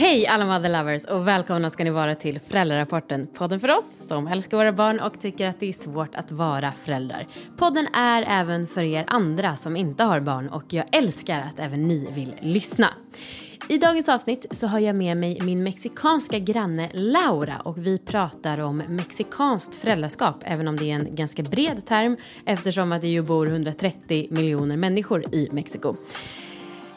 Hej alla mother lovers och välkomna ska ni vara till Föräldrarapporten. Podden för oss som älskar våra barn och tycker att det är svårt att vara föräldrar. Podden är även för er andra som inte har barn och jag älskar att även ni vill lyssna. I dagens avsnitt så har jag med mig min mexikanska granne Laura och vi pratar om mexikanskt föräldraskap även om det är en ganska bred term eftersom att det ju bor 130 miljoner människor i Mexiko.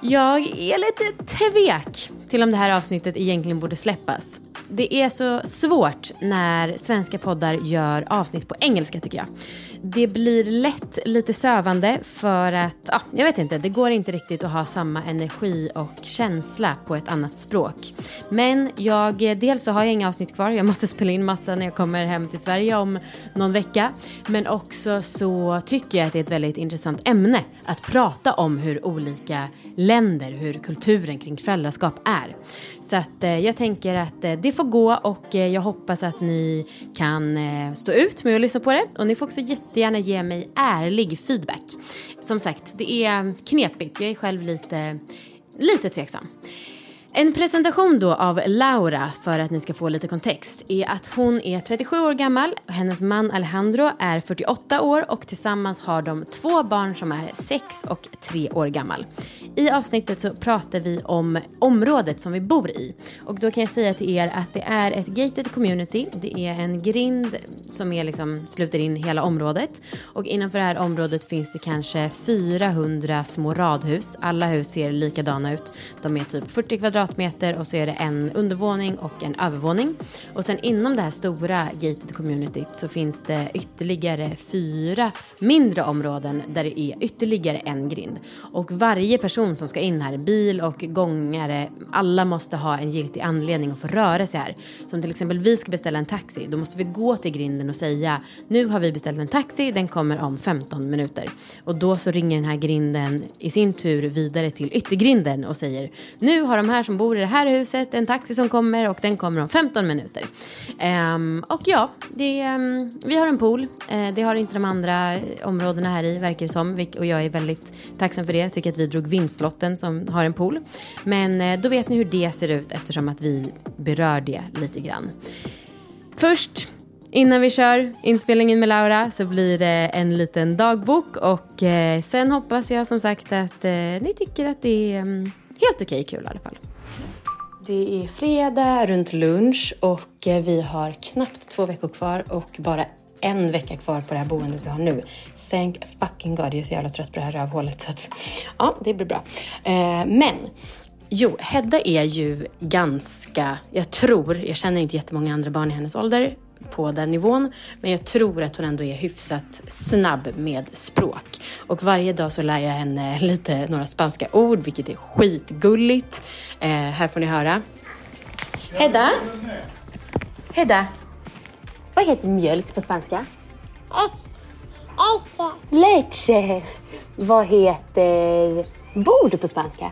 Jag är lite tvek till om det här avsnittet egentligen borde släppas. Det är så svårt när svenska poddar gör avsnitt på engelska tycker jag. Det blir lätt lite sövande för att, ja, jag vet inte, det går inte riktigt att ha samma energi och känsla på ett annat språk. Men jag, dels så har jag inga avsnitt kvar, jag måste spela in massa när jag kommer hem till Sverige om någon vecka. Men också så tycker jag att det är ett väldigt intressant ämne att prata om hur olika länder, hur kulturen kring föräldraskap är. Så att eh, jag tänker att eh, det får gå och eh, jag hoppas att ni kan stå ut med att lyssna på det. Och ni får också jättegärna ge mig ärlig feedback. Som sagt, det är knepigt. Jag är själv lite, lite tveksam. En presentation då av Laura för att ni ska få lite kontext är att hon är 37 år gammal, och hennes man Alejandro är 48 år och tillsammans har de två barn som är 6 och 3 år gammal. I avsnittet så pratar vi om området som vi bor i och då kan jag säga till er att det är ett gated community. Det är en grind som är liksom, sluter in hela området och innanför det här området finns det kanske 400 små radhus. Alla hus ser likadana ut. De är typ 40 kvadrat kvadratmeter och så är det en undervåning och en övervåning. Och sen inom det här stora gated communityt så finns det ytterligare fyra mindre områden där det är ytterligare en grind. Och varje person som ska in här, bil och gångare, alla måste ha en giltig anledning att få röra sig här. Som till exempel vi ska beställa en taxi, då måste vi gå till grinden och säga nu har vi beställt en taxi, den kommer om 15 minuter. Och då så ringer den här grinden i sin tur vidare till yttergrinden och säger nu har de här som som bor i det här huset, en taxi som kommer och den kommer om 15 minuter. Um, och ja, det, um, vi har en pool. Uh, det har inte de andra områdena här i verkar det som. Och jag är väldigt tacksam för det. Jag tycker att vi drog vinstlotten som har en pool. Men uh, då vet ni hur det ser ut eftersom att vi berör det lite grann. Först Innan vi kör inspelningen med Laura så blir det en liten dagbok och eh, sen hoppas jag som sagt att ni tycker att det är mm, helt okej okay, kul i alla fall. Det är fredag runt lunch och eh, vi har knappt två veckor kvar och bara en vecka kvar på det här boendet vi har nu. Thank fucking God, jag är så jävla trött på det här rövhålet så att ja, det blir bra. Eh, men Jo, Hedda är ju ganska, jag tror, jag känner inte jättemånga andra barn i hennes ålder, på den nivån. Men jag tror att hon ändå är hyfsat snabb med språk. Och varje dag så lär jag henne lite, några spanska ord, vilket är skitgulligt. Eh, här får ni höra. Hedda? Hedda? Vad heter mjölk på spanska? Leche. Vad heter bord på spanska?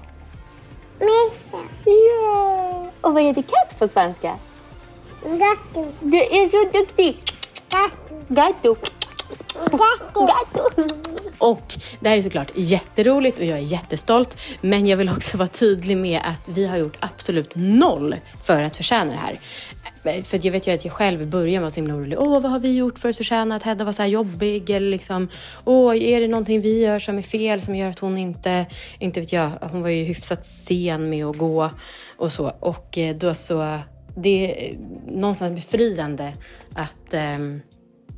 Mesa. Ja. Och vad heter katt på spanska? Gato. Du är så duktig! Gato. Gatto! Gato. Och det här är såklart jätteroligt och jag är jättestolt. Men jag vill också vara tydlig med att vi har gjort absolut noll för att förtjäna det här. För jag vet ju att jag själv i början var så himla orolig. Åh, vad har vi gjort för att förtjäna att Hedda var så här jobbig? Eller liksom, åh, är det någonting vi gör som är fel som gör att hon inte, inte vet jag, hon var ju hyfsat sen med att gå och så. Och eh, då så det är eh, någonstans befriande att eh,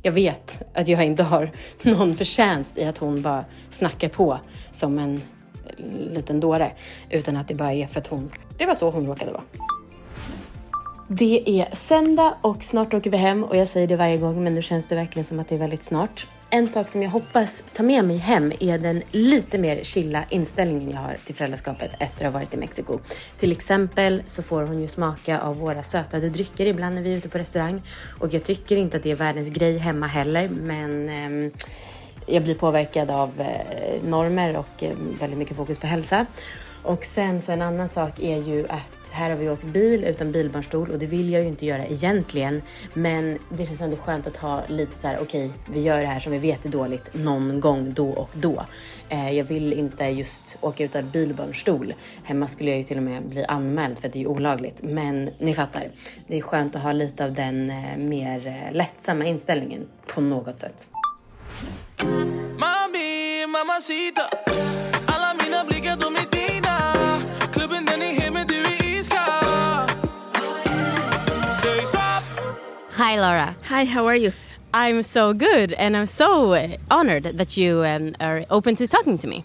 jag vet att jag inte har någon förtjänst i att hon bara snackar på som en liten dåre. Utan att det bara är för att hon, det var så hon råkade vara. Det är söndag och snart åker vi hem och jag säger det varje gång men nu känns det verkligen som att det är väldigt snart. En sak som jag hoppas ta med mig hem är den lite mer chilla inställningen jag har till föräldraskapet efter att ha varit i Mexiko. Till exempel så får hon ju smaka av våra sötade drycker ibland när vi är ute på restaurang och jag tycker inte att det är världens grej hemma heller men eh, jag blir påverkad av eh, normer och eh, väldigt mycket fokus på hälsa. Och sen så en annan sak är ju att här har vi åkt bil utan bilbarnstol och det vill jag ju inte göra egentligen. Men det känns ändå skönt att ha lite så här, okej, okay, vi gör det här som vi vet är dåligt någon gång då och då. Eh, jag vill inte just åka utan bilbarnstol. Hemma skulle jag ju till och med bli anmäld för att det är olagligt. Men ni fattar, det är skönt att ha lite av den eh, mer eh, lättsamma inställningen på något sätt. Mami, mamacita Alla mina blickar de är Hi Laura. Hi, how are you? I'm so good and I'm so honored that you um, are open to talking to me.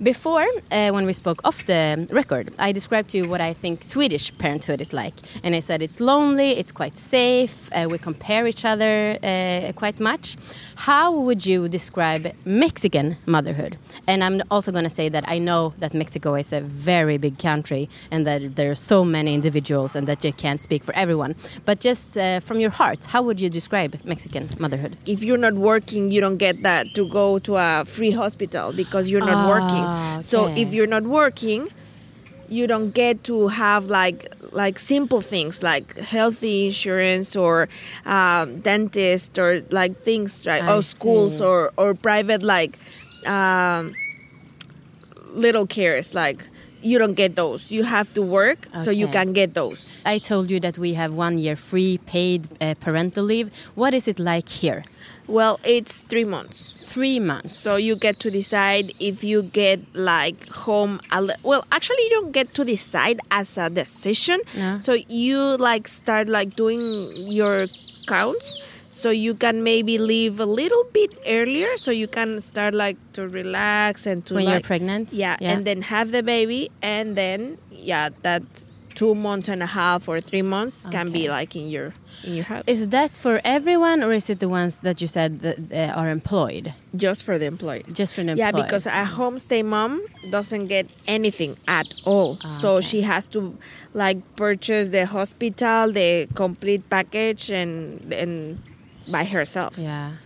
Before, uh, when we spoke off the record, I described to you what I think Swedish parenthood is like. And I said it's lonely, it's quite safe, uh, we compare each other uh, quite much. How would you describe Mexican motherhood? And I'm also going to say that I know that Mexico is a very big country and that there are so many individuals and that you can't speak for everyone. But just uh, from your heart, how would you describe Mexican motherhood? If you're not working, you don't get that to go to a free hospital because you're not working. Okay. Ah, so if you're not working, you don't get to have like like simple things like healthy insurance or um, dentist or like things right I or schools or or private like um, little cares like you don't get those. You have to work okay. so you can get those. I told you that we have one year free paid uh, parental leave. What is it like here? Well, it's three months. Three months. So you get to decide if you get like home. well, actually, you don't get to decide as a decision. No. So you like start like doing your counts. So you can maybe leave a little bit earlier, so you can start like to relax and to when like, you're pregnant. Yeah, yeah, and then have the baby, and then yeah, that two months and a half or three months okay. can be like in your in your house. Is that for everyone, or is it the ones that you said that uh, are employed? Just for the employed. Just for the employed. Yeah, because a homestay mom doesn't get anything at all, oh, so okay. she has to like purchase the hospital, the complete package, and and by herself. Yeah.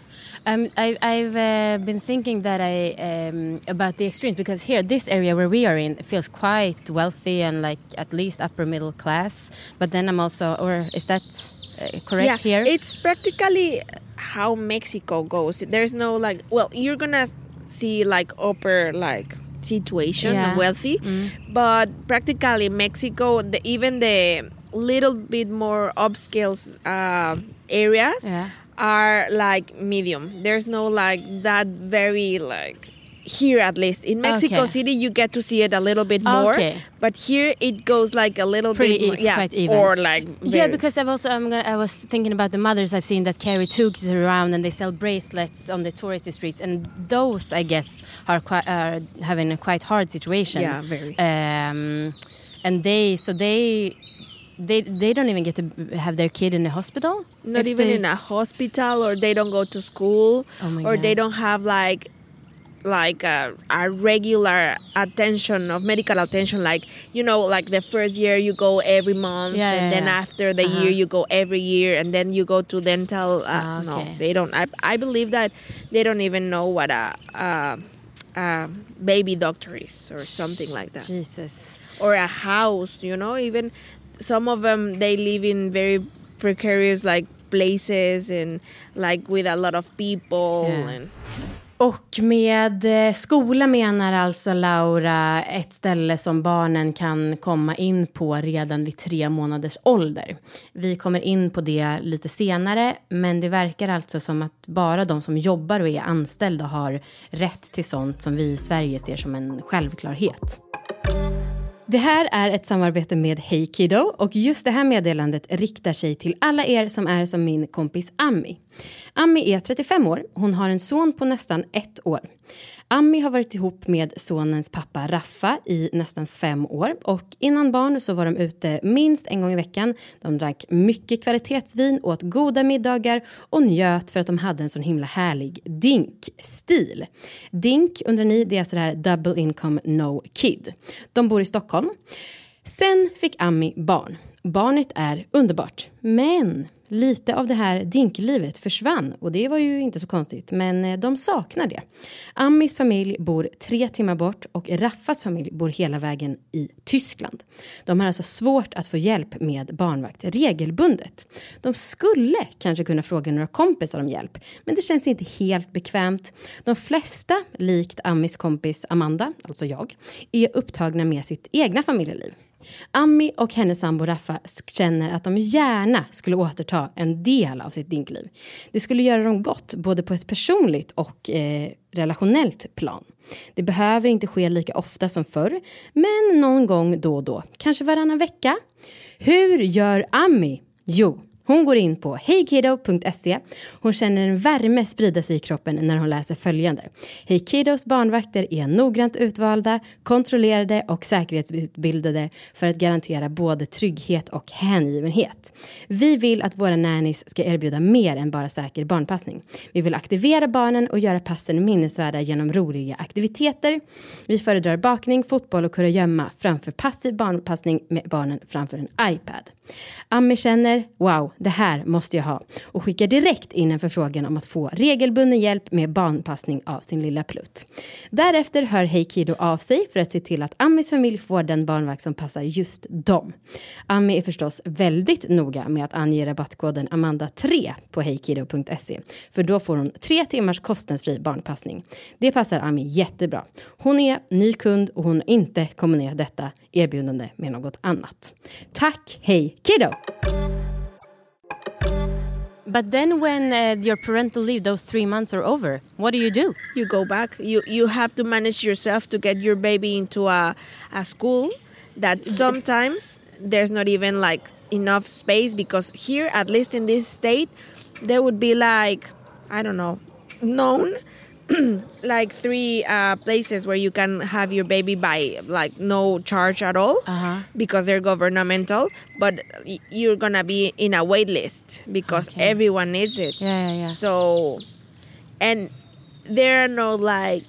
Um, I, have uh, been thinking that I um, about the extremes because here, this area where we are in, feels quite wealthy and like at least upper middle class. But then I'm also, or is that uh, correct yeah, here? It's practically how Mexico goes. There's no like, well, you're gonna see like upper like situation, yeah. wealthy, mm. but practically Mexico, the, even the little bit more upscale uh, areas. Yeah are like medium. There's no like that very like here at least in Mexico okay. City you get to see it a little bit more okay. but here it goes like a little Pretty bit more, yeah quite even. or like yeah because I've also I'm gonna, I was thinking about the mothers I've seen that carry two kids around and they sell bracelets on the touristy streets and those I guess are quite are having a quite hard situation yeah very um, and they so they they they don't even get to have their kid in a hospital. Not even they... in a hospital, or they don't go to school, oh or God. they don't have like like a, a, regular attention of medical attention like you know like the first year you go every month yeah, and yeah, then yeah. after the uh-huh. year you go every year and then you go to dental uh, oh, okay. no they don't I, I believe that they don't even know what a, a, a baby doctor is or something like that jesus or a house you know even some of them they live in very precarious like places and like with a lot of people yeah. and Och med eh, skola menar alltså Laura ett ställe som barnen kan komma in på redan vid tre månaders ålder. Vi kommer in på det lite senare, men det verkar alltså som att bara de som jobbar och är anställda har rätt till sånt som vi i Sverige ser som en självklarhet. Det här är ett samarbete med Heykiddo och just det här meddelandet riktar sig till alla er som är som min kompis Ami. Ami är 35 år, hon har en son på nästan ett år. Ami har varit ihop med sonens pappa Raffa i nästan fem år och innan barn så var de ute minst en gång i veckan. De drack mycket kvalitetsvin, åt goda middagar och njöt för att de hade en sån himla härlig dink-stil. Dink, undrar ni, det är alltså det här double income no kid. De bor i Stockholm. Sen fick Ami barn Barnet är underbart, men lite av det här dinklivet försvann och det var ju inte så konstigt, men eh, de saknar det. Amis familj bor tre timmar bort och Raffas familj bor hela vägen i Tyskland. De har alltså svårt att få hjälp med barnvakt regelbundet. De skulle kanske kunna fråga några kompisar om hjälp, men det känns inte helt bekvämt. De flesta, likt Amis kompis Amanda, alltså jag, är upptagna med sitt egna familjeliv. Ami och hennes sambo Raffa känner att de gärna skulle återta en del av sitt dinkliv. Det skulle göra dem gott, både på ett personligt och eh, relationellt plan. Det behöver inte ske lika ofta som förr, men någon gång då och då, kanske varannan vecka. Hur gör Ami? Jo, hon går in på heykiddo.se. Hon känner en värme sprida sig i kroppen när hon läser följande. Heykiddos barnvakter är noggrant utvalda, kontrollerade och säkerhetsutbildade för att garantera både trygghet och hängivenhet. Vi vill att våra nannies ska erbjuda mer än bara säker barnpassning. Vi vill aktivera barnen och göra passen minnesvärda genom roliga aktiviteter. Vi föredrar bakning, fotboll och kurragömma framför passiv barnpassning med barnen framför en iPad. Ami känner, wow, det här måste jag ha och skickar direkt in en förfrågan om att få regelbunden hjälp med barnpassning av sin lilla plutt. Därefter hör Heikido av sig för att se till att Amis familj får den barnvakt som passar just dem. Ami är förstås väldigt noga med att ange rabattkoden Amanda3 på heikido.se för då får hon tre timmars kostnadsfri barnpassning. Det passar Ami jättebra. Hon är ny kund och hon har inte kombinerat detta erbjudande med något annat. Tack, hej Kiddo! But then, when uh, your parental leave, those three months are over, what do you do? You go back. You you have to manage yourself to get your baby into a a school that sometimes there's not even like enough space because here, at least in this state, there would be like I don't know, known like three uh, places where you can have your baby by like no charge at all Uh-huh. because they're governmental but you're gonna be in a wait list because Okay. everyone needs it Yeah, yeah, yeah. so and there are no like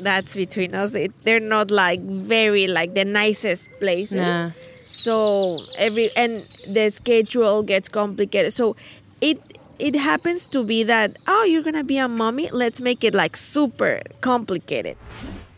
that's between us it, they're not like very like the nicest places Nah. so every and the schedule gets complicated so it it happens to be that oh you're gonna be a mommy? Let's make it like super complicated.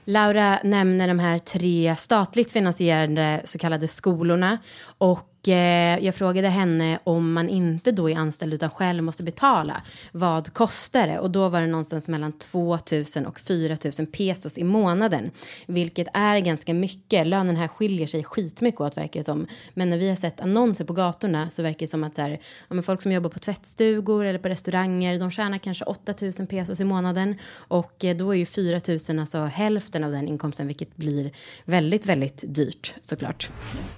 Laura nämner de här tre statligt finansierade så kallade skolorna och Eh, jag frågade henne om man inte då är anställd utan själv måste betala. Vad kostar det? Och då var det någonstans mellan 2 000 och 4 000 pesos i månaden, vilket är ganska mycket. Lönen här skiljer sig skitmycket åt verkar det som. Men när vi har sett annonser på gatorna så verkar det som att så här, ja, men folk som jobbar på tvättstugor eller på restauranger, de tjänar kanske 8 000 pesos i månaden och eh, då är ju 4 000 alltså hälften av den inkomsten, vilket blir väldigt, väldigt dyrt såklart.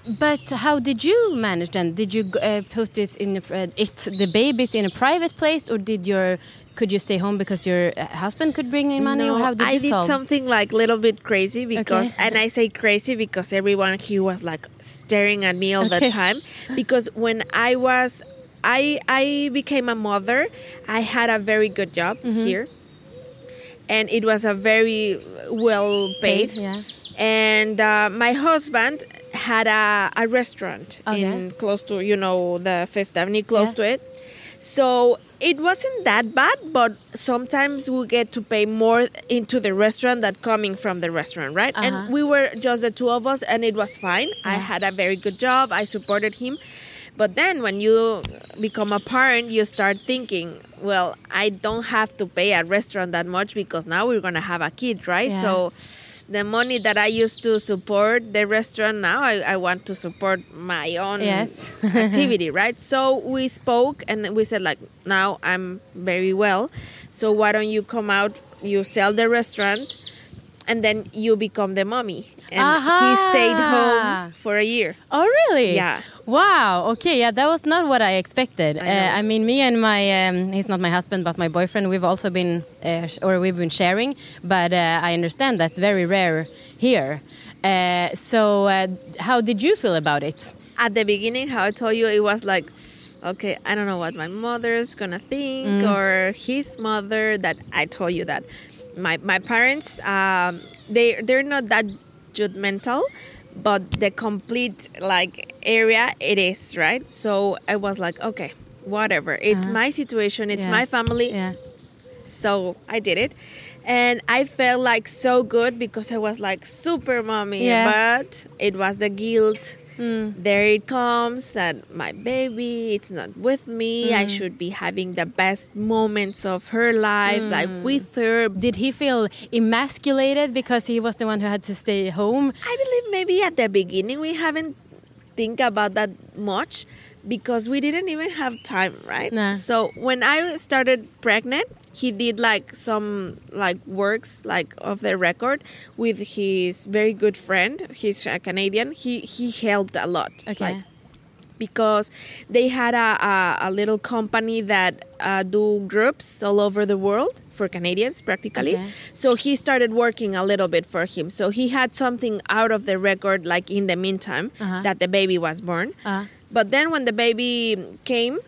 But how did you manage then? Did you uh, put it in a, uh, it the babies in a private place, or did your could you stay home because your uh, husband could bring in money, or how did I you did solve? something like little bit crazy because, Okay. and I say crazy because everyone here was like staring at me all Okay. the time. Because when I was, I I became a mother, I had a very good job Mm-hmm. here, and it was a very well paid. Paid, yeah. And uh, my husband had a, a restaurant Oh, in close to you know the Fifth Avenue, close Yeah. to it. So it wasn't that bad, but sometimes we get to pay more into the restaurant than coming from the restaurant, right? Uh-huh. And we were just the two of us, and it was fine. I had a very good job. I supported him. But then when you become a parent, you start thinking, well, I don't have to pay a restaurant that much because now we're going to have a kid, right? Yeah. So the money that I used to support the restaurant now I, I want to support my own Yes. activity right so we spoke and we said like now I'm very well so why don't you come out you sell the restaurant and then you become the mommy and he stayed home for a year Oh, really? Yeah. Wow. Okay. Yeah, that was not what I expected. I I, uh, I mean, me and my um, he's not my husband, but my boyfriend. We've also been uh, or we've been sharing, but uh, I understand that's very rare here. Uh, so, uh, how did you feel about it? at the beginning how I told you it was like okay I don't know what my mother's gonna think Mm. or his mother that I told you that my my parents um, they they're not that judgmental but the complete like area it is right. So I was like, okay, whatever. It's my situation. It's Uh-huh. Yeah. my family. Yeah. So I did it. And I felt like so good because I was like super mommy. Yeah. But it was the guilt. Mm. There it comes that my baby, it's not with me. I mm. should be having the best moments of her life, like mm. with her. Did he feel emasculated because he was the one who had to stay home? I believe maybe at the beginning we haven't think about that much because we didn't even have time, right? Nah. So when I started pregnant, he did like some like works like of the record with his very good friend. He's a Canadian. He he helped a lot. Okay. like, because they had a, a, a little company that uh, do groups all over the world for Canadians practically. Okay. So he started working a little bit for him. So he had something out of the record, like in the meantime, Uh-huh. that the baby was born. Uh, But then when the baby came,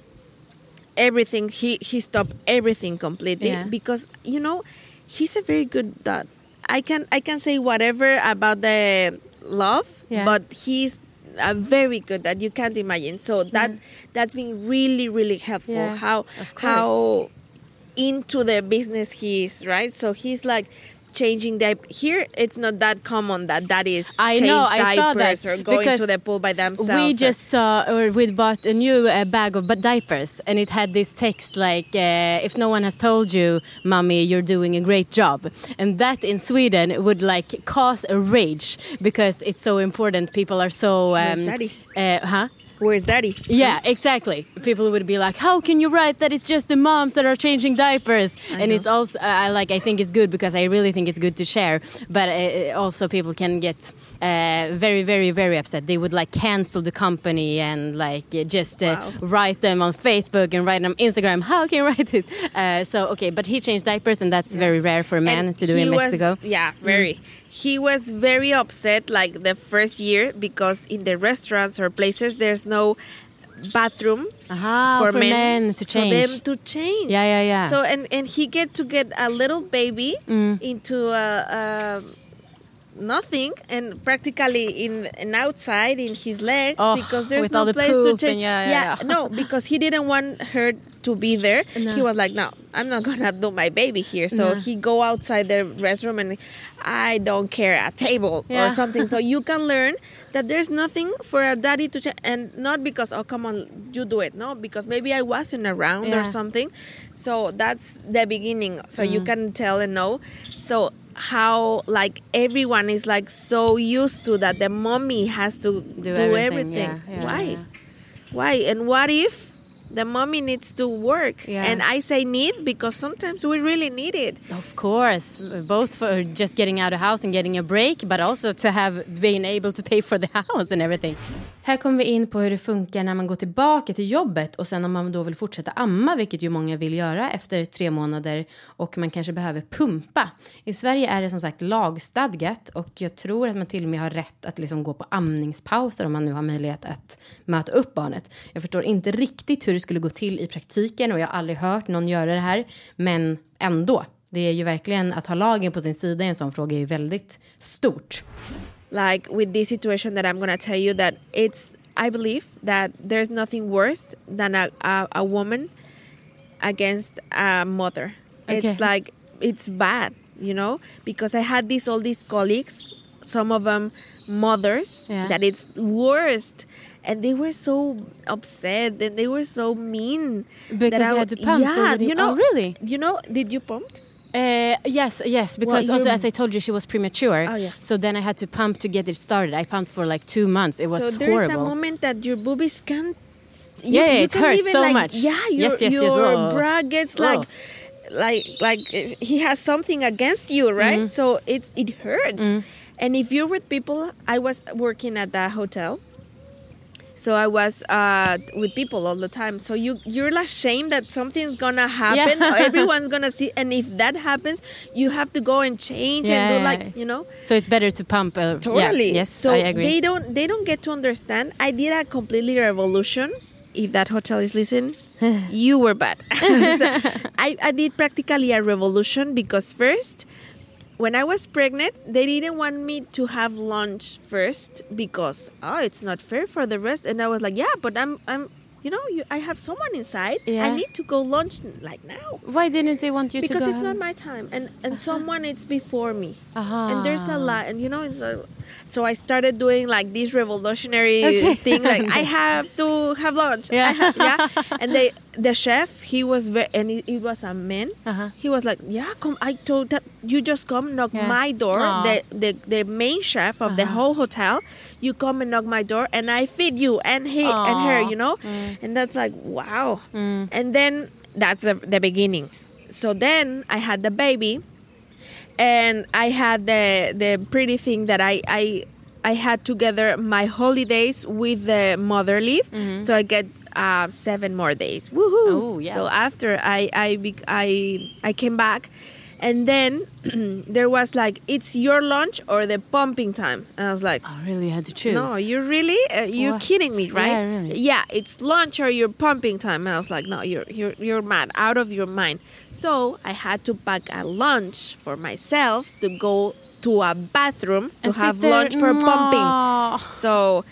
everything he he stopped everything completely Yeah. because you know he's a very good dad. I can I can say whatever about the love, Yeah. but he's a very good that you can't imagine. So that that's been really really helpful. Yeah, How how into the business he is, right? So he's like changing the here it's not that common that that is I change know, I saw diapers that, or going to the pool by themselves we just saw, or we bought a new uh, bag of diapers, and it had this text like, uh, "If no one has told you, mommy, you're doing a great job," and that in Sweden would like cause a rage because it's so important. People are so, um, daddy? uh, huh? Where's daddy Yeah, exactly. People would be like, "How can you write that it's just the moms that are changing diapers?" and it's also uh, I like I think it's good because I really think it's good to share. But uh, also people can get uh, very, very, very upset. They would like cancel the company and like uh, just uh, Wow. write them on Facebook and write them on Instagram. How can you write this? Uh, so okay, but he changed diapers, and that's very rare for a man And to do in Mexico. Mm. yeah, very. He was very upset like the first year because in the restaurants or places there's no bathroom Aha, for, men, to change. For them to change. Yeah, yeah, yeah. So and and he get to get a little baby Mm. into a, a nothing and practically in and outside in his legs Oh, because there's no the place to change. yeah, yeah, yeah. no, because he didn't want her to be there. No. He was like, "No, I'm not gonna do my baby here." So No. he go outside the restroom and I don't care a table Yeah. or something. so you can learn that there's nothing for a daddy to and not because oh come on you do it. No, because maybe I wasn't around Yeah. or something. So that's the beginning. So you Mm. can tell and know. So how like everyone is like so used to that the mommy has to do, everything, everything. yeah, yeah, Why? yeah. Why? And what if the mommy needs to work? Yeah. And I say need because sometimes we really need it. Of course, both for just getting out of house and getting a break, but also to have being able to pay for the house and everything. Här kommer vi in på hur det funkar när man går tillbaka till jobbet och sen om man då vill fortsätta amma, vilket ju många vill göra efter tre månader och man kanske behöver pumpa. I Sverige är det som sagt lagstadgat och jag tror att man till och med har rätt att liksom gå på amningspauser om man nu har möjlighet att möta upp barnet. Jag förstår inte riktigt hur det skulle gå till i praktiken och jag har aldrig hört någon göra det här, men ändå. Det är ju verkligen att ha lagen på sin sida i en sån fråga är ju väldigt stort. like with this situation that I'm gonna tell you that it's I believe that there's nothing worse than a, a, a woman against a mother. Okay. It's like it's bad, you know, because I had these all these colleagues, some of them mothers, Yeah. that it's worst. And they were so upset and they were so mean. Because that I you had to pump Yeah, already? you know. Oh, really? You know, did you pump? Uh, yes, yes, because Well, also as I told you, she was premature. Oh, yeah. So then I had to pump to get it started. I pumped for like two months. It was so there's a moment that your boobies can't. Yeah, it can hurts even, so like, much. Yeah, your, Yes, yes, yes. your Oh. bra gets Oh. like, like, like uh, he has something against you, right? Mm-hmm. So it it hurts. And if you're with people, I was working at the hotel. So I was uh, with people all the time. So you you're ashamed that something's gonna happen. Yeah. Everyone's gonna see, and if that happens, you have to go and change Yeah, and do yeah, like yeah. you know. So it's better to pump. Uh, yeah, Totally. yes, So I agree. they don't they don't get to understand. I did a completely revolution. If that hotel is listening, you were bad. So I, I did practically a revolution because first when I was pregnant, they didn't want me to have lunch first because oh, it's not fair for the rest. And I was like, yeah, but I'm I'm you know, you, I have someone inside. Yeah. I need to go lunch like now Why didn't they want you to because it's not my time, and and someone it's before me, Uh-huh. and there's a lot, and you know, it's a, so I started doing like this revolutionary Okay. thing, like I have to have lunch. Yeah. have- yeah, and they the chef he was very and it, it was a man. Uh-huh. He was like, yeah, come. I told that you just come knock Yeah. my door. Aw. The, the the main chef of the Uh-huh. whole hotel. You come and knock my door, and I feed you and he and her. You know, and that's like wow. Mm. And then that's the, the beginning. So then I had the baby, and I had the the pretty thing that I I I had together my holidays with the mother leave, so I get uh, seven more days. Woohoo! Mm-hmm. Oh, yeah. So after I I I I came back. And then there was like, it's your lunch or the pumping time. And I was like, I really? Had to choose. no, you really? Uh, you're What? kidding me, right? Yeah, really. Yeah, it's lunch or your pumping time. And I was like, no, you're you're you're mad, out of your mind. So I had to pack a lunch for myself to go to a bathroom to And have lunch for pumping. So,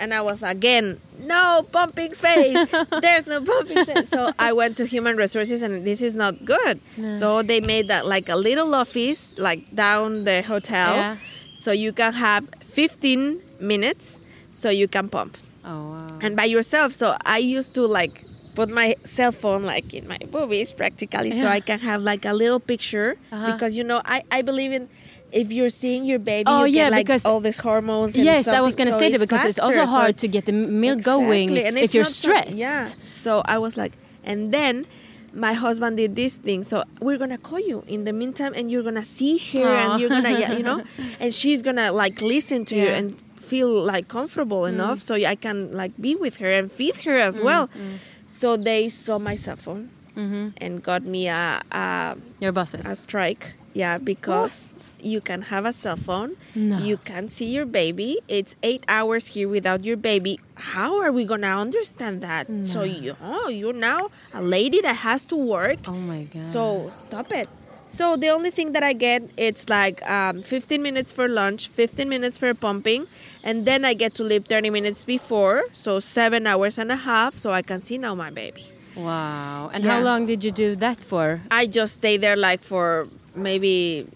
and I was again, no pumping space. There's no pumping space. So I went to human resources, and this is not good. So they made that like a little office, like down the hotel, Yeah. so you can have 15 minutes, so you can pump Oh, wow. and by yourself. So I used to like put my cell phone like in my boobies practically, so I can have like a little picture Uh-huh. because you know I I believe in. If you're seeing your baby, Oh, you yeah, get like because- all these hormones. And Yes, I was going to so say that because it's also faster, so hard to get the milk going Exactly, and if you're not so- stressed. yeah. So I was like, and then my husband did this thing. So we're gonna call you in the meantime, and you're gonna see her, Aw. and you're gonna, yeah, you know, and she's gonna like listen to you and feel like comfortable mm. enough, so I can like be with her and feed her as mm, well. Mm. So they saw my cell phone hmm and got me a a, Your bosses. a strike. Yeah, because you can have a cell phone. No. You can see your baby. It's eight hours here without your baby. How are we gonna understand that? So you, oh, you're now a lady that has to work. oh, my God. So stop it. So the only thing that I get it's like um, 15 minutes for lunch, 15 minutes for pumping, and then I get to leave 30 minutes before, so seven hours and a half, so I can see now my baby. Wow. And how long did you do that for? I just stay there like for maybe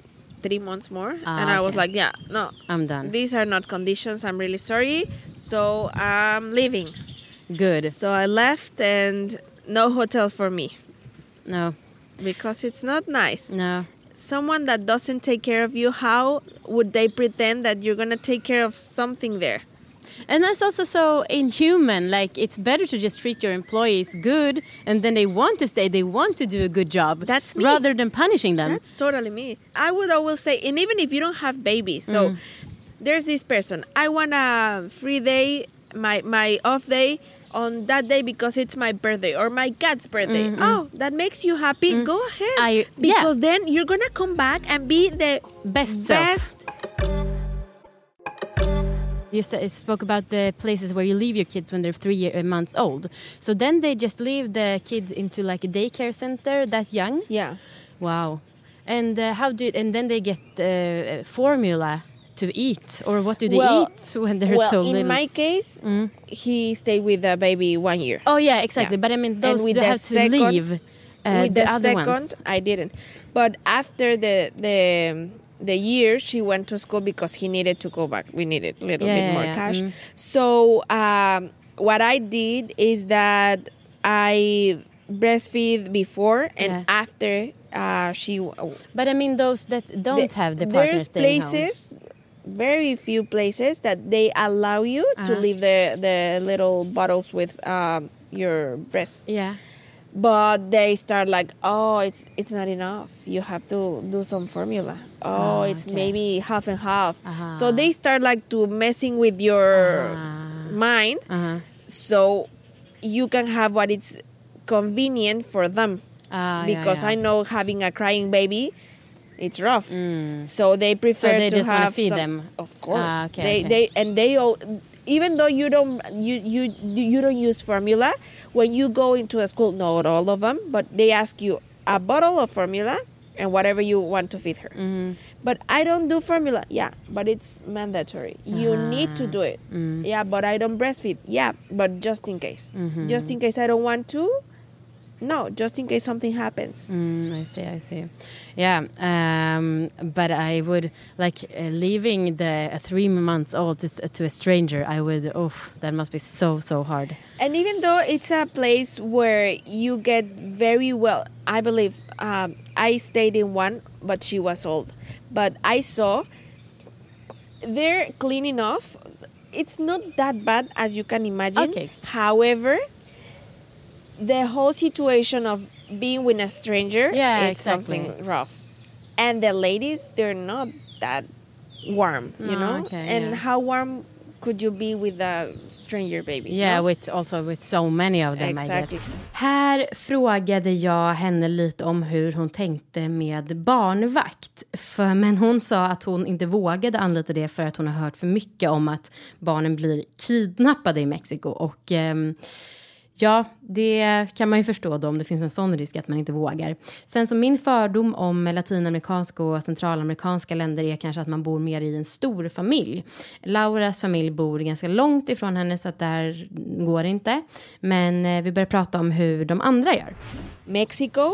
three months more, Ah, and I was like, yeah, no, I'm done. these are not conditions. I'm really sorry, so I'm leaving. Good. So I left, and no hotels for me No, because it's not nice. no. someone that doesn't take care of you, how would they pretend that you're gonna take care of something there? And that's also so inhuman. Like, it's better to just treat your employees good and then they want to stay, they want to do a good job. That's me. Rather than punishing them. That's totally me. I would always say, and even if you don't have babies, so Mm. there's this person. I want a free day, my my off day on that day because it's my birthday or my cat's birthday. Oh, that makes you happy. Go ahead. Mm-hmm. I- yeah. because then you're gonna come back and be the Best self. best. You spoke about the places where you leave your kids when they're three year, uh, months old. So then they just leave the kids into like a daycare center that young. Yeah. Wow. And uh, how do you, and then they get uh, formula to eat or what do they Well- eat when they're well, so in little? my case, he stayed with the baby one year. oh yeah, exactly. Yeah. But I mean And those with do have to second- leave uh, with the, the, other second, ones. I didn't. But after the the the year, she went to school because he needed to go back. We needed a little Yeah, bit yeah, more yeah. cash. Mm. So um, what I did is that I breastfeed before and after uh, she. But I mean those that don't the- have the partner There's staying home. places. Very few places that they allow you to Uh-huh. leave the, the little bottles with um, your breast Yeah. But they start like oh it's it's not enough you have to do some formula oh Ah, it's okay. maybe half and half Uh-huh. so they start like to messing with your Ah. mind Uh-huh. so you can have what is convenient for them yeah, because yeah. i know having a crying baby it's rough Mm. so they prefer they to have feed some- them. of course Ah, okay, they okay. they and they even though you don't you you you don't use formula when you go into a school not all of them but they ask you a bottle of formula and whatever you want to feed her. Mm-hmm. But I don't do formula. Yeah, but it's mandatory. You ah. need to do it. Mm. Yeah, but I don't breastfeed. Yeah, but just in case. Mm-hmm. Just in case I don't want to. No, just in case something happens. Mm, I see, I see. Yeah, um, but I would like uh, leaving the a three months old to, s- to a stranger. I would. Oh, that must be so so hard. And even though it's a place where you get very well, I believe um, I stayed in one, but she was old. But I saw they're clean enough. It's not that bad as you can imagine. Okay. However, the whole situation of being with a stranger, Yeah, it's exactly. something rough. And the ladies, they're not that warm, you No, know. okay, and yeah. how warm could you be with a stranger baby? Yeah, no? with also with so many of them Exactly. I guess. Här frågade jag henne lite om hur hon tänkte med barnvakt. För, men hon sa att hon inte vågade anlita det för att hon har hört för mycket om att barnen blir kidnappade i Mexiko. Och ehm, Ja, det kan man ju förstå då om det finns en sån risk att man inte vågar. Sen så min fördom om latinamerikanska och centralamerikanska länder är kanske att man bor mer i en stor familj. Lauras familj bor ganska långt ifrån henne så att där går det inte. Men eh, vi börjar prata om hur de andra gör. Mexico,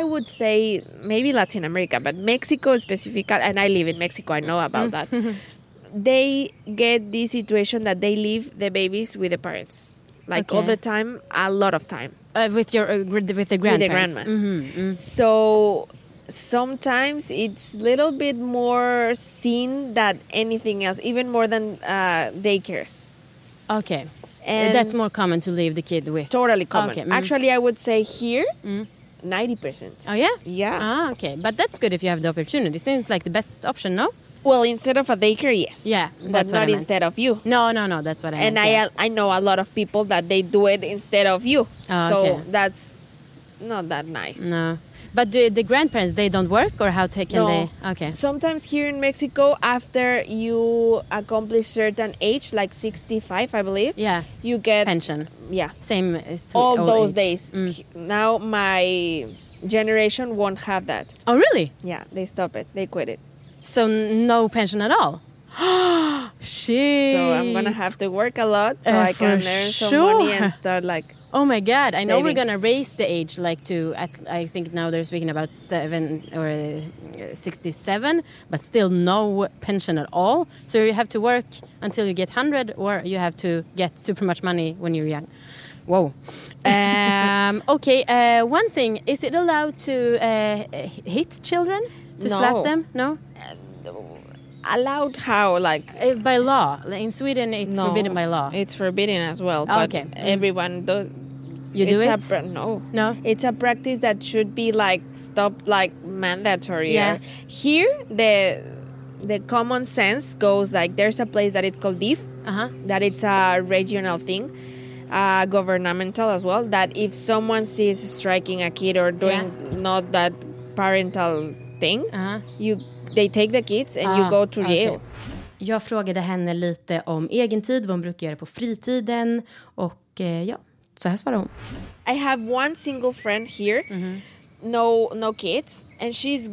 I would say maybe Latin America, but Mexico specifically, and I live in Mexico, I know about that. They get this situation that they leave the babies with the parents, like all the time, a lot of time. Uh, with your uh, with the, the With the grandparents. grandmas. Mhm, mm. So sometimes it's a little bit more seen than anything else, even more than uh, daycares. Okay. And- That's more common to leave the kid with. Totally common. Okay, mm. Actually, I would say here, 90%. Oh yeah? Yeah. Ah, okay. But that's good if you have the opportunity. Seems like the best option, no? Well, instead of a daycare, yes. Yeah, but that's I not instead of you. No, no, no. That's what I and meant, I yeah. I know a lot of people that they do it instead of you. Ah, so okay. that's not that nice. No. But do the grandparents they don't work or how can No. they? Okay. Sometimes here in Mexico, after you accomplish certain age, like 65, I believe, Yeah. you get Pension. yeah Same as all those age. days. Mm. Now my generation won't have that. Oh really? Yeah, they stop it. They quit it. So no pension at all? Shit. So I'm gonna have to work a lot so Uh, I can earn some money and start like Oh my god! I know we're gonna raise the age like to. At, I think now they're speaking about seven or uh, sixty-seven, but still no pension at all. So you have to work until you get hundred, or you have to get super much money when you're young. Whoa. Um, okay. Uh, one thing: is it allowed to uh, hit children? To No. slap them? No. allowed how like Uh, by law. In Sweden, it's No, forbidden by law. It's forbidden as well. Oh, But okay. Mm. everyone does. You do it's it? Pra- no. No? It's a practice that should be like stopped, like mandatory. Yeah. Here, the the common sense goes like there's a place that it's called DIF, Uh huh. that it's a regional thing, uh, governmental as well. That if someone sees striking a kid or doing not that parental thing, Uh huh. you they take the kids and Ah, you go to jail. Jag frågade henne lite om egen tid, vad hon brukar göra på fritiden och eh, ja, så här svarade hon. I have one single friend here, no no kids, and she's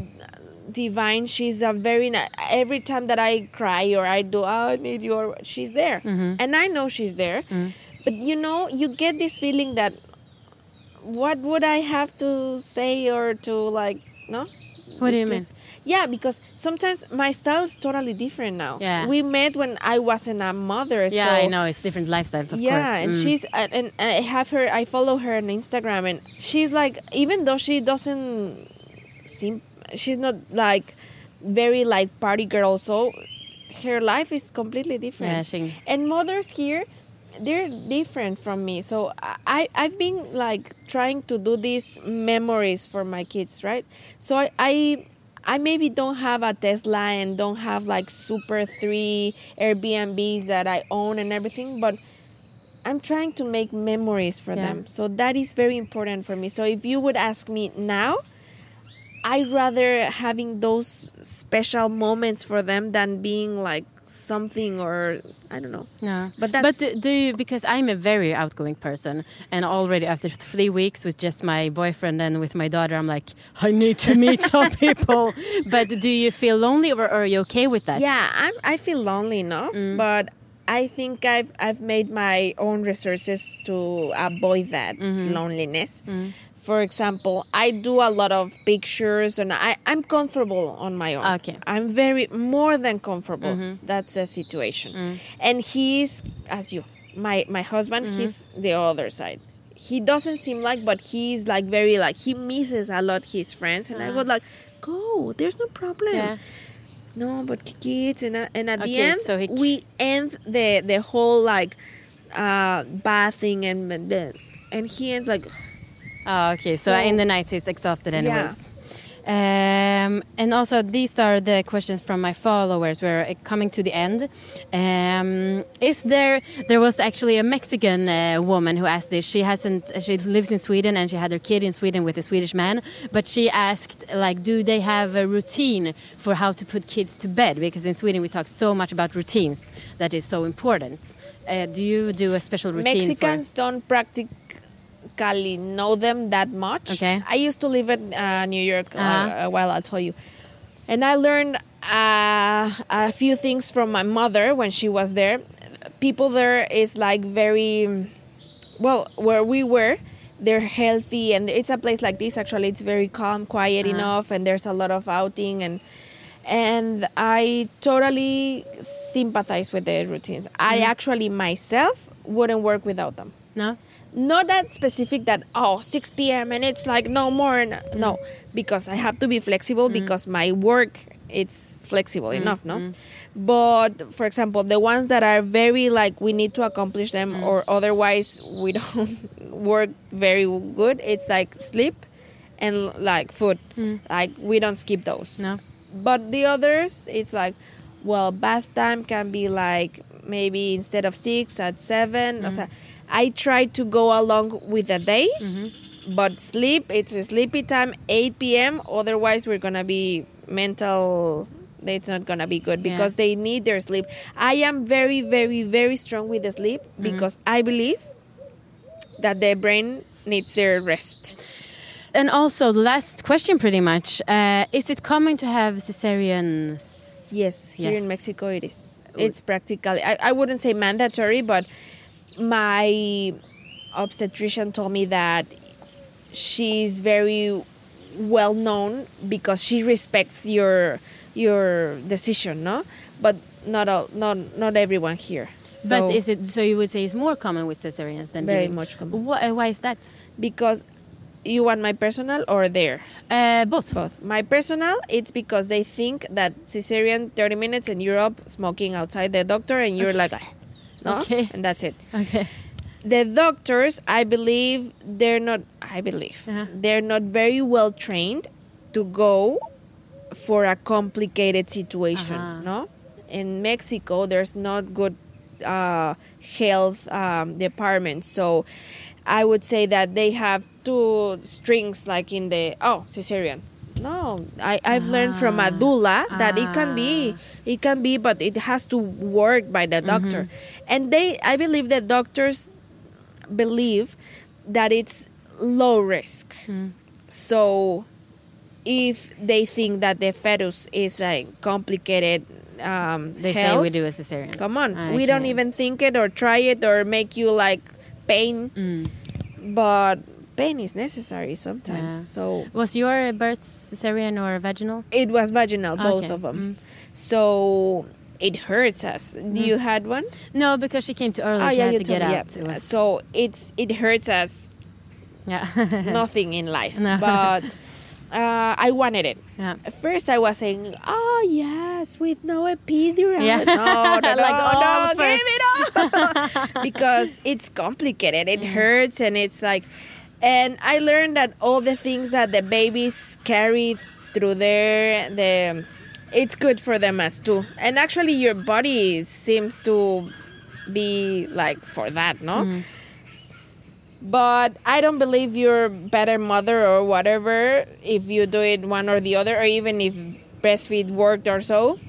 divine. She's a very ni- every time that I cry or I do oh, I need you, or she's there, and I know she's there. But you know, you get this feeling that what would I have to say or to like no? What do you mean? Yeah, because sometimes my style is totally different now. Yeah. We met when I wasn't a mother. Yeah, so I know it's different lifestyles, of yeah, course. and Mm. she's and, and I have her. I follow her on Instagram, and she's like, even though she doesn't seem, she's not like very like party girl. So her life is completely different. Yeah, she- and mothers here, they're different from me. So I I've been like trying to do these memories for my kids, right? So I. I I maybe don't have a Tesla and don't have like super three Airbnbs that I own and everything, but I'm trying to make memories for Yeah. them. So that is very important for me. So if you would ask me now, I rather having those special moments for them than being like something or I don't know. No, But but do, do you because I'm a very outgoing person, and already after three weeks with just my boyfriend and with my daughter, I'm like, I need to meet some people. But do you feel lonely, or are you okay with that? Yeah, I'm, I feel lonely enough, mm. but I think I've I've made my own resources to avoid that mm-hmm. loneliness. Mm. For example, I do a lot of pictures, and I I'm comfortable on my own. Okay. I'm very more than comfortable. Mm-hmm. That's the situation, mm. and he's as you, my my husband. Mm-hmm. He's the other side. He doesn't seem like, but he's like very like he misses a lot his friends, and I mm. go like, go. There's no problem Yeah. no, but kids, and, at- and at the end, so he- we end the the whole like uh bathing and the and he ends like Oh, okay. So, So- in the night he's exhausted Yeah. anyways. Um, and also, these are the questions from my followers. We're uh, coming to the end. Um, is there? There was actually a Mexican uh, woman who asked this. She hasn't. She lives in Sweden and she had her kid in Sweden with a Swedish man. But she asked, like, do they have a routine for how to put kids to bed? Because in Sweden we talk so much about routines that is so important. Uh, do you do a special routine? Mexicans don't know them that much. Okay. I used to live in uh, New York uh, Uh-huh. a while. I'll tell you, and I learned uh, a few things from my mother when she was there. People there is like very well where we were. They're healthy, and it's a place like this. Actually, it's very calm, quiet Uh-huh. enough, and there's a lot of outing and and I totally sympathize with their routines. I Mm-hmm. actually myself wouldn't work without them. No. Not that specific that oh 6 p.m. and it's like no more. n- No, mm. because I have to be flexible mm. because my work it's flexible mm, enough, no. But for example, the ones that are very like we need to accomplish them or otherwise we don't work very good. It's like sleep and like food. Like we don't skip those No. but the others it's like well bath time can be like maybe instead of six at 7 o sea, i try to go along with the day but sleep it's a sleepy time 8 p.m otherwise we're gonna be mental it's not gonna be good Yeah. because they need their sleep i am very very very strong with the sleep because i believe that the brain needs their rest And also, the last question, pretty much, uh, is it common to have cesareans? Yes, here Yes. in Mexico it is. It's practically, I, I wouldn't say mandatory, but my obstetrician told me that she's very well known because she respects your your decision, no? But not all, not not everyone here. So, but is it so? You would say it's more common with cesareans than Very giving? much common. Why, uh, why is that? because you want my personal or there? Uh, both. Both. My personal, it's because they think that cesarean 30 minutes in Europe smoking outside the doctor and you're like, "Ah," no, Okay. and that's it. Okay. The doctors, I believe, they're not. I believe Uh-huh. they're not very well trained to go for a complicated situation. Uh-huh. No, in Mexico, there's not good uh, health um, departments, so I would say that they have two strings, like in the oh cesarean. No, I, I've learned from a doula that it can be, it can be, but it has to work by the doctor. And they, I believe that doctors believe that it's low risk. So if they think that the fetus is like complicated um, They say we do a cesarean. come on, Ah, we don't even think it or try it or make you like pain, Mm. but pain is necessary sometimes. Yeah. So Was your birth cesarean or vaginal? it was vaginal, both Okay. of them. Mm. So it hurts us. Do you had one? No, because she came too early. Ah, she yeah, had to get me, out. yeah. It was, So it's it hurts us yeah. nothing in life. No. But uh, I wanted it. yeah. First, I was saying, "Oh yes, with no epidural." Yeah. No, no, no, Like, no, oh, give it up because it's complicated. It hurts, and it's like, and I learned that all the things that the babies carry through there, the it's good for them as too. And actually, your body seems to be like for that, no? But I don't believe you're better mother or whatever if you do it one or the other, or even if breastfeed worked or so,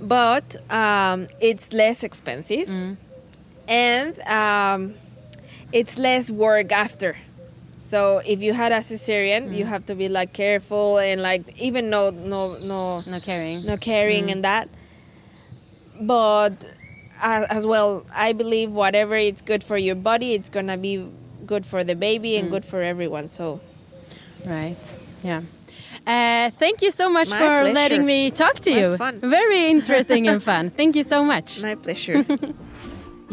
but um, it's less expensive and um, it's less work after. So if you had a cesarean, you mm. have to be like careful and like even no no no No caring. no caring and mm. that. But as, as well, I believe whatever it's good for your body, it's gonna be good for the baby and mm. good for everyone. So Right. Yeah. Uh, thank you so much My for pleasure. letting me talk to you. fun. Very interesting and fun. Thank you so much. my pleasure.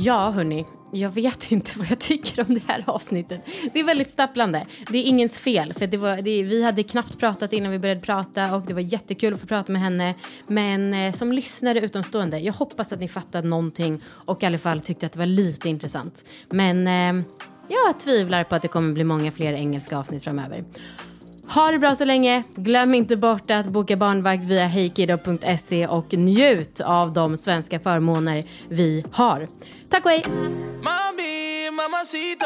Ja, hörni. Jag vet inte vad jag tycker om det här avsnittet. Det är väldigt stapplande. Det är ingens fel. För det var, det, vi hade knappt pratat innan vi började prata och det var jättekul att få prata med henne. Men eh, som lyssnare utomstående, jag hoppas att ni fattade någonting och i alla fall tyckte att det var lite intressant. Men eh, jag tvivlar på att det kommer bli många fler engelska avsnitt framöver. Ha det bra så länge. Glöm inte bort att boka barnvakt via hejkiddo.se och njut av de svenska förmåner vi har. Tack och hej! Mami, mamacita.